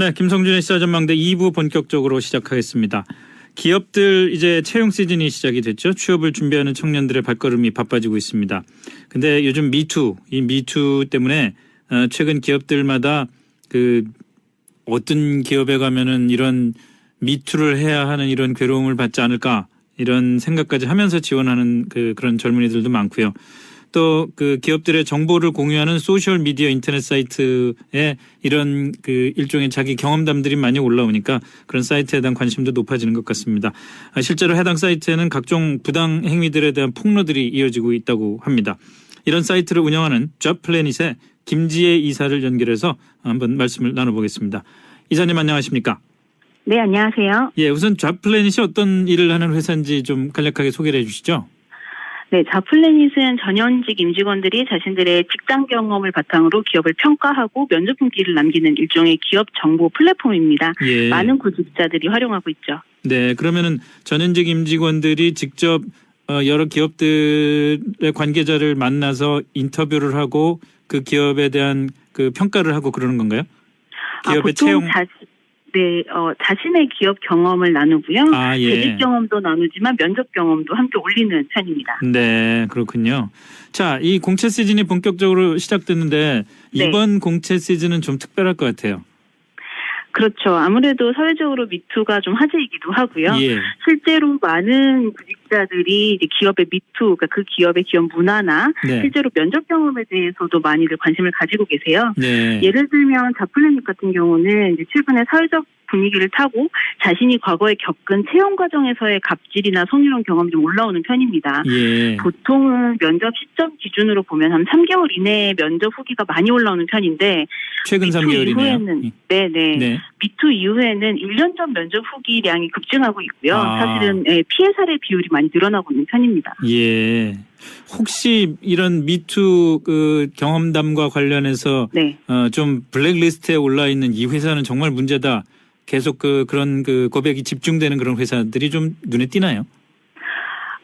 네, 김성준의 시사전망대 2부 본격적으로 시작하겠습니다. 기업들 이제 채용 시즌이 시작이 됐죠. 취업을 준비하는 청년들의 발걸음이 바빠지고 있습니다. 근데 요즘 미투, 이 미투 때문에 어, 최근 기업들마다 그 어떤 기업에 가면은 이런 미투를 해야 하는 이런 괴로움을 받지 않을까 이런 생각까지 하면서 지원하는 그 그런 젊은이들도 많고요. 또 그 기업들의 정보를 공유하는 소셜 미디어 인터넷 사이트에 이런 그 일종의 자기 경험담들이 많이 올라오니까 그런 사이트에 대한 관심도 높아지는 것 같습니다. 아, 실제로 해당 사이트에는 각종 부당 행위들에 대한 폭로들이 이어지고 있다고 합니다. 이런 사이트를 운영하는 잡플래닛의 김지혜 이사를 연결해서 한번 말씀을 나눠보겠습니다. 이사님 안녕하십니까? 네, 안녕하세요. 예, 우선 잡플래닛이 어떤 일을 하는 회사인지 좀 간략하게 소개를 해주시죠. 네, 자플래닛은 전현직 임직원들이 자신들의 직장 경험을 바탕으로 기업을 평가하고 면접 후기를 남기는 일종의 기업 정보 플랫폼입니다. 예. 많은 구직자들이 활용하고 있죠. 네, 그러면은 전현직 임직원들이 직접 어, 여러 기업들의 관계자를 만나서 인터뷰를 하고 그 기업에 대한 그 평가를 하고 그러는 건가요? 아, 기업의 보통 채용 자, 네, 어, 자신의 기업 경험을 나누고요. 아, 예. 재직 경험도 나누지만 면접 경험도 함께 올리는 편입니다. 네, 그렇군요. 자, 이 공채 시즌이 본격적으로 시작됐는데 네. 이번 공채 시즌은 좀 특별할 것 같아요. 그렇죠. 아무래도 사회적으로 미투가 좀 화제이기도 하고요. 예. 실제로 많은 구직자들이 이제 기업의 미투, 그러니까 그 기업의 기업 문화나 네. 실제로 면접 경험에 대해서도 많이들 관심을 가지고 계세요. 네. 예를 들면 자플래닛 같은 경우는 이제 최근에 사회적 분위기를 타고 자신이 과거에 겪은 채용 과정에서의 갑질이나 성희롱 경험이 좀 올라오는 편입니다. 예. 보통은 면접 시점 기준으로 보면 한 3개월 이내에 면접 후기가 많이 올라오는 편인데 최근 미투 3개월이네요. 이후에는 네 네 네. 미투 이후에는 1년 전 면접 후기량이 급증하고 있고요. 아. 사실은 예, 피해 사례 비율이 많이 늘어나고 있는 편입니다. 예. 혹시 이런 미투 그 경험담과 관련해서 네. 어, 좀 블랙리스트에 올라 있는 이 회사는 정말 문제다. 계속 그 그런 그 고백이 집중되는 그런 회사들이 좀 눈에 띄나요?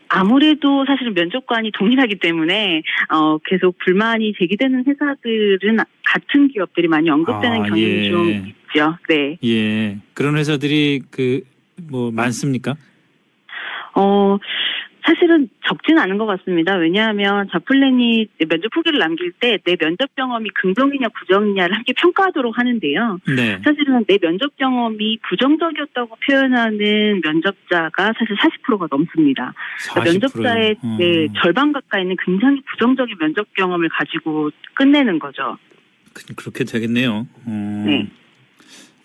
아무래도 사실은 면접관이 동일하기 때문에 어, 계속 불만이 제기되는 회사들은 같은 기업들이 많이 언급되는 아, 경향이 예. 좀 있죠. 네. 예. 그런 회사들이 그 뭐 많습니까? 어, 적진 않은 것 같습니다. 왜냐하면 자플랜이 면접 후기를 남길 때 내 면접 경험이 긍정이냐 부정이냐를 함께 평가하도록 하는데요. 네. 사실은 내 면접 경험이 부정적이었다고 표현하는 면접자가 사실 40%가 넘습니다. 40%요. 면접자의 어. 네, 절반 가까이는 굉장히 부정적인 면접 경험을 가지고 끝내는 거죠. 그- 그렇게 되겠네요. 어. 네.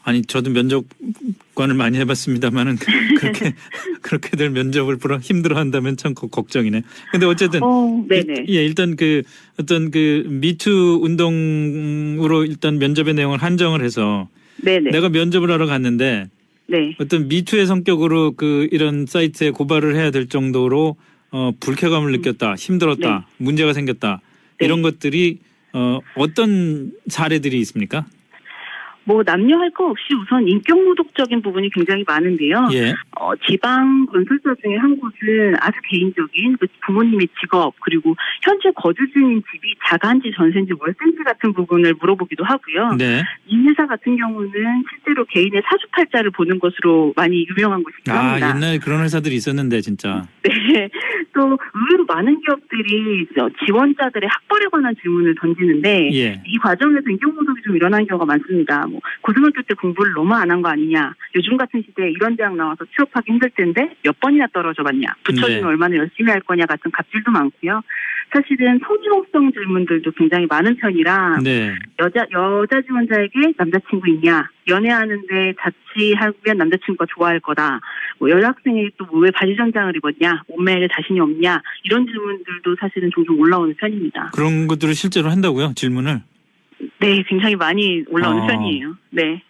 아니 저도 면접관을 많이 해봤습니다만은 그렇게 그렇게들 면접을 보러 힘들어한다면 참 거- 걱정이네. 근데 어쨌든 어, 네네. 일, 예, 일단 그 어떤 그 미투 운동으로 일단 면접의 내용을 한정을 해서 네네. 내가 면접을 하러 갔는데 네. 어떤 미투의 성격으로 그 이런 사이트에 고발을 해야 될 정도로 어 불쾌감을 느꼈다, 힘들었다, 문제가 생겼다 네. 이런 것들이 어 어떤 사례들이 있습니까? 뭐 남녀 할 거 없이 우선 인격 모독적인 부분이 굉장히 많은데요. 예, 어, 지방 건설사 중에 한 곳은 아주 개인적인 그 부모님의 직업 그리고 현재 거주 중인 집이 자가인지 전세인지 월세인지 같은 부분을 물어보기도 하고요. 네. 이 회사 같은 경우는 실제로 개인의 사주팔자를 보는 것으로 많이 유명한 곳이기도 아 합니다. 옛날에 그런 회사들이 있었는데 진짜. 네. 또 의외로 많은 기업들이 저 지원자들의 학벌에 관한 질문을 던지는데 예. 이 과정에서 인격 모독이 좀 일어나는 경우가 많습니다. 뭐 고등학교 때 공부를 너무 안 한 거 아니냐. 요즘 같은 시대에 이런 대학 나와서 취업하기 힘들 텐데 몇 번이나 떨어져 봤냐. 붙여주면 네. 얼마나 열심히 할 거냐 같은 갑질도 많고요. 사실은 성희롱성 질문들도 굉장히 많은 편이라 네. 여자 여자 지원자에게 남자친구 있냐 연애하는데 자취하면 남자친구가 좋아할 거다 뭐 여학생이 또왜 바지 정장을 입었냐 몸매에 자신이 없냐 이런 질문들도 사실은 종종 올라오는 편입니다. 그런 것들을 실제로 한다고요? 질문을. 네, 굉장히 많이 올라오는 아. 편이에요. 네,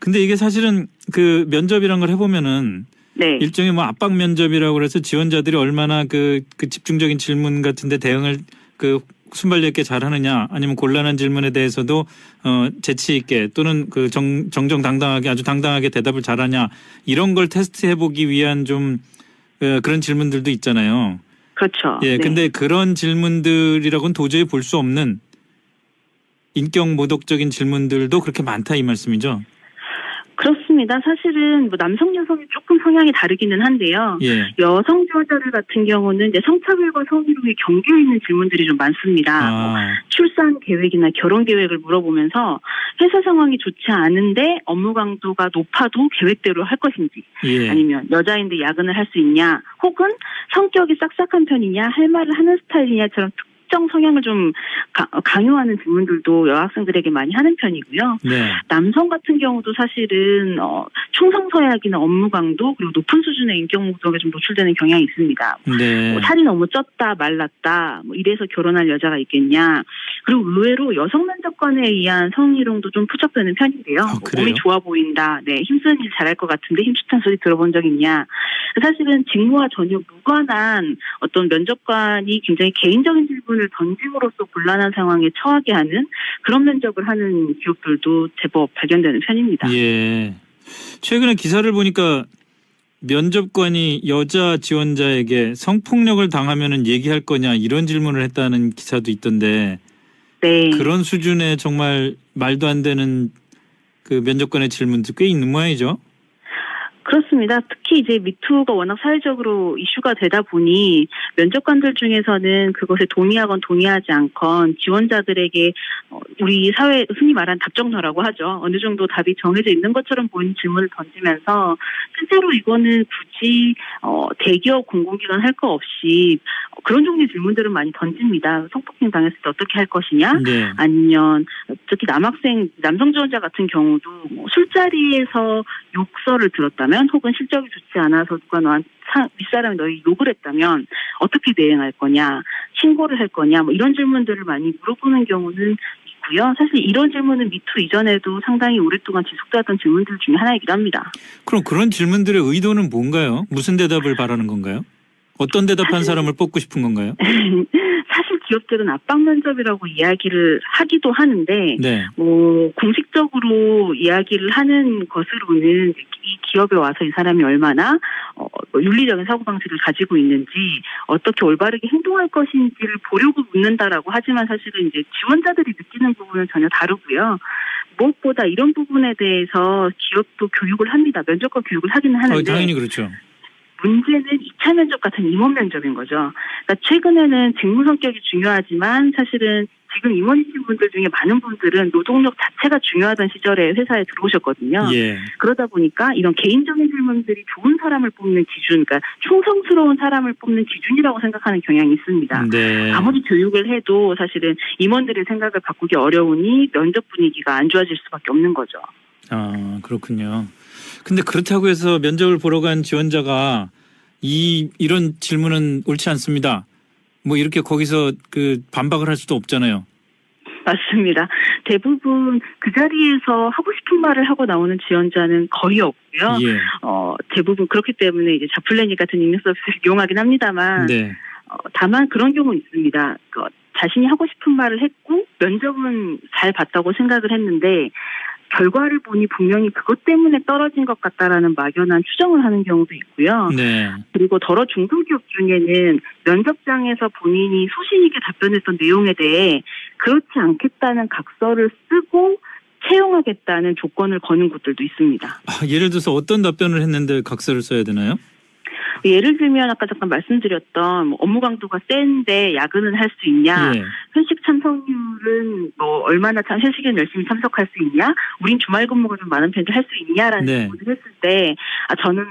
근데 이게 사실은 그 면접이란 걸 해보면은 네, 일종의 뭐 압박 면접이라고 그래서 지원자들이 얼마나 그, 그 집중적인 질문 같은데 대응을 그 순발력 있게 잘하느냐 아니면 곤란한 질문에 대해서도 어 재치 있게 또는 그 정, 정정당당하게 아주 당당하게 대답을 잘하냐 이런 걸 테스트해 보기 위한 좀 어, 그런 질문들도 있잖아요. 그렇죠. 예, 네. 근데 그런 질문들이라고는 도저히 볼 수 없는 인격 모독적인 질문들도 그렇게 많다 이 말씀이죠? 그렇습니다. 사실은 뭐 남성 여성이 조금 성향이 다르기는 한데요. 예. 여성 지원자들 같은 경우는 이제 성차별과 성희롱에 경계에 있는 질문들이 좀 많습니다. 아. 뭐 출산 계획이나 결혼 계획을 물어보면서 회사 상황이 좋지 않은데 업무 강도가 높아도 계획대로 할 것인지 예. 아니면 여자인데 야근을 할 수 있냐 혹은 성격이 싹싹한 편이냐 할 말을 하는 스타일이냐처럼 특정 성향을 좀 가- 강요하는 질문들도 여학생들에게 많이 하는 편이고요. 네. 남성 같은 경우도 사실은 어, 충성 서약이나 업무 강도 그리고 높은 수준의 인격 모독에 좀 노출되는 경향이 있습니다. 네. 뭐 살이 너무 쪘다 말랐다 뭐 이래서 결혼할 여자가 있겠냐 그리고 의외로 여성 면접관에 의한 성희롱도 좀 포착되는 편인데요 아, 뭐 그래요? 몸이 좋아 보인다 네 힘쓰는 일 잘할 것 같은데 힘주탄 소리 들어본 적 있냐 사실은 직무와 전혀 무관한 어떤 면접관이 굉장히 개인적인 질문 을 던짐으로써 곤란한 상황에 처하게 하는 그런 면접을 하는 기업들도 제법 발견되는 편입니다. 예. 최근에 기사를 보니까 면접관이 여자 지원자에게 성폭력을 당하면은 얘기할 거냐 이런 질문을 했다는 기사도 있던데 네. 그런 수준의 정말 말도 안 되는 그 면접관의 질문도 꽤 있는 모양이죠. 그렇습니다. 특히 이제 미투가 워낙 사회적으로 이슈가 되다 보니 면접관들 중에서는 그것에 동의하건 동의하지 않건 지원자들에게 어, 우리 사회 흔히 말하는 답정너라고 하죠. 어느 정도 답이 정해져 있는 것처럼 보이는 질문을 던지면서 실제로 이거는 굳이 어, 대기업 공공기관 할 거 없이 어, 그런 종류의 질문들을 많이 던집니다. 성폭행 당했을 때 어떻게 할 것이냐? 네. 아니면 특히 남학생 남성 지원자 같은 경우도 뭐 술자리에서 욕설을 들었다면 혹은 실적이 좋지 않아서 누가 너한테 사- 윗사람이 너희 욕을 했다면 어떻게 대응할 거냐 신고를 할 거냐 뭐 이런 질문들을 많이 물어보는 경우는 있고요. 사실 이런 질문은 미투 이전에도 상당히 오랫동안 지속되었던 질문들 중에 하나이기도 합니다. 그럼 그런 질문들의 의도는 뭔가요? 무슨 대답을 바라는 건가요? 어떤 대답한 사람을 뽑고 싶은 건가요? 기업들은 압박 면접이라고 이야기를 하기도 하는데 네. 뭐 공식적으로 이야기를 하는 것으로는 이 기업에 와서 이 사람이 얼마나 어, 뭐 윤리적인 사고 방식을 가지고 있는지 어떻게 올바르게 행동할 것인지를 보려고 묻는다라고 하지만 사실은 이제 지원자들이 느끼는 부분은 전혀 다르고요. 무엇보다 이런 부분에 대해서 기업도 교육을 합니다. 면접과 교육을 하기는 어, 하는데 당연히 그렇죠. 문제는 2차 면접 같은 임원 면접인 거죠. 그러니까 최근에는 직무 성격이 중요하지만 사실은 지금 임원이신 분들 중에 많은 분들은 노동력 자체가 중요하던 시절에 회사에 들어오셨거든요. 예. 그러다 보니까 이런 개인적인 질문들이 좋은 사람을 뽑는 기준, 그러니까 충성스러운 사람을 뽑는 기준이라고 생각하는 경향이 있습니다. 네. 아무리 교육을 해도 사실은 임원들의 생각을 바꾸기 어려우니 면접 분위기가 안 좋아질 수밖에 없는 거죠. 아, 그렇군요. 근데 그렇다고 해서 면접을 보러 간 지원자가 이 이런 질문은 옳지 않습니다. 뭐 이렇게 거기서 그 반박을 할 수도 없잖아요. 맞습니다. 대부분 그 자리에서 하고 싶은 말을 하고 나오는 지원자는 거의 없고요. 예. 어, 대부분 그렇기 때문에 이제 자플래니 같은 익명 서비스를 이용하긴 합니다만, 네. 어, 다만 그런 경우는 있습니다. 그, 자신이 하고 싶은 말을 했고, 면접은 잘 봤다고 생각을 했는데, 결과를 보니 분명히 그것 때문에 떨어진 것 같다라는 막연한 추정을 하는 경우도 있고요. 네. 그리고 더러 중소기업 중에는 면접장에서 본인이 소신 있게 답변했던 내용에 대해 그렇지 않겠다는 각서를 쓰고 채용하겠다는 조건을 거는 곳들도 있습니다. 아, 예를 들어서 어떤 답변을 했는데 각서를 써야 되나요? 예를 들면 아까 잠깐 말씀드렸던 뭐 업무 강도가 센데 야근은 할 수 있냐, 예. 회식 참석률은 뭐 얼마나 참 회식에 열심히 참석할 수 있냐, 우린 주말 근무가 좀 많은 편인데 할 수 있냐라는 네. 질문을 했을 때, 아 저는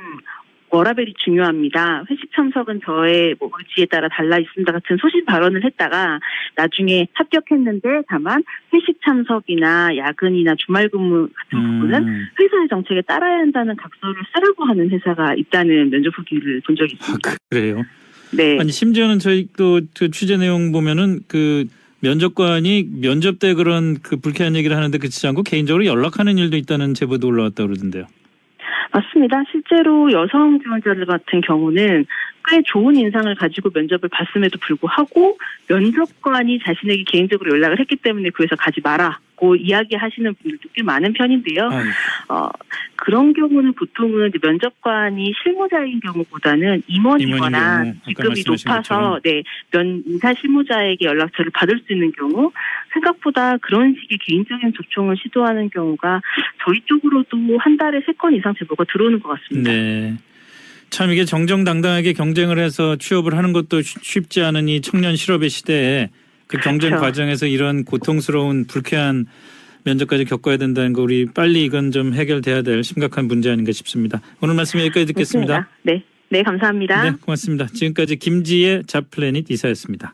워라벨이 중요합니다. 회식 참석은 저의 뭐 의지에 따라 달라 있습니다 같은 소신 발언을 했다가 나중에 합격했는데 다만 회식 참석이나 야근이나 주말 근무 같은 부분은 음. 회사의 정책에 따라야 한다는 각서를 쓰라고 하는 회사가 있다는 면접 후기를 본 적이 아, 있습니다. 그래요. 네. 아니 심지어는 저희 또 그 취재 내용 보면은 그 면접관이 면접 때 그런 그 불쾌한 얘기를 하는데 그치지 않고 개인적으로 연락하는 일도 있다는 제보도 올라왔다 그러던데요. 맞습니다. 실제로 여성 지원자들 같은 경우는 꽤 좋은 인상을 가지고 면접을 봤음에도 불구하고 면접관이 자신에게 개인적으로 연락을 했기 때문에 그 회사 가지 마라 받고 이야기하시는 분들도 꽤 많은 편인데요. 아유, 어, 그런 경우는 보통은 면접관이 실무자인 경우보다는 임원이거나 아까 직급이 말씀하신 높아서 것처럼. 네, 면 인사 실무자에게 연락처를 받을 수 있는 경우 생각보다 그런 식의 개인적인 접촉을 시도하는 경우가 저희 쪽으로도 한 달에 세 건 이상 제보가 들어오는 것 같습니다. 네. 참 이게 정정당당하게 경쟁을 해서 취업을 하는 것도 쉽- 쉽지 않은 이 청년 실업의 시대에 그 경쟁 그렇죠. 과정에서 이런 고통스러운 불쾌한 면접까지 겪어야 된다는 거 우리 빨리 이건 좀 해결돼야 될 심각한 문제 아닌가 싶습니다. 오늘 말씀 여기까지 듣겠습니다. 맞습니다. 네, 네 감사합니다. 네, 고맙습니다. 지금까지 김지혜 잡플래닛 이사였습니다.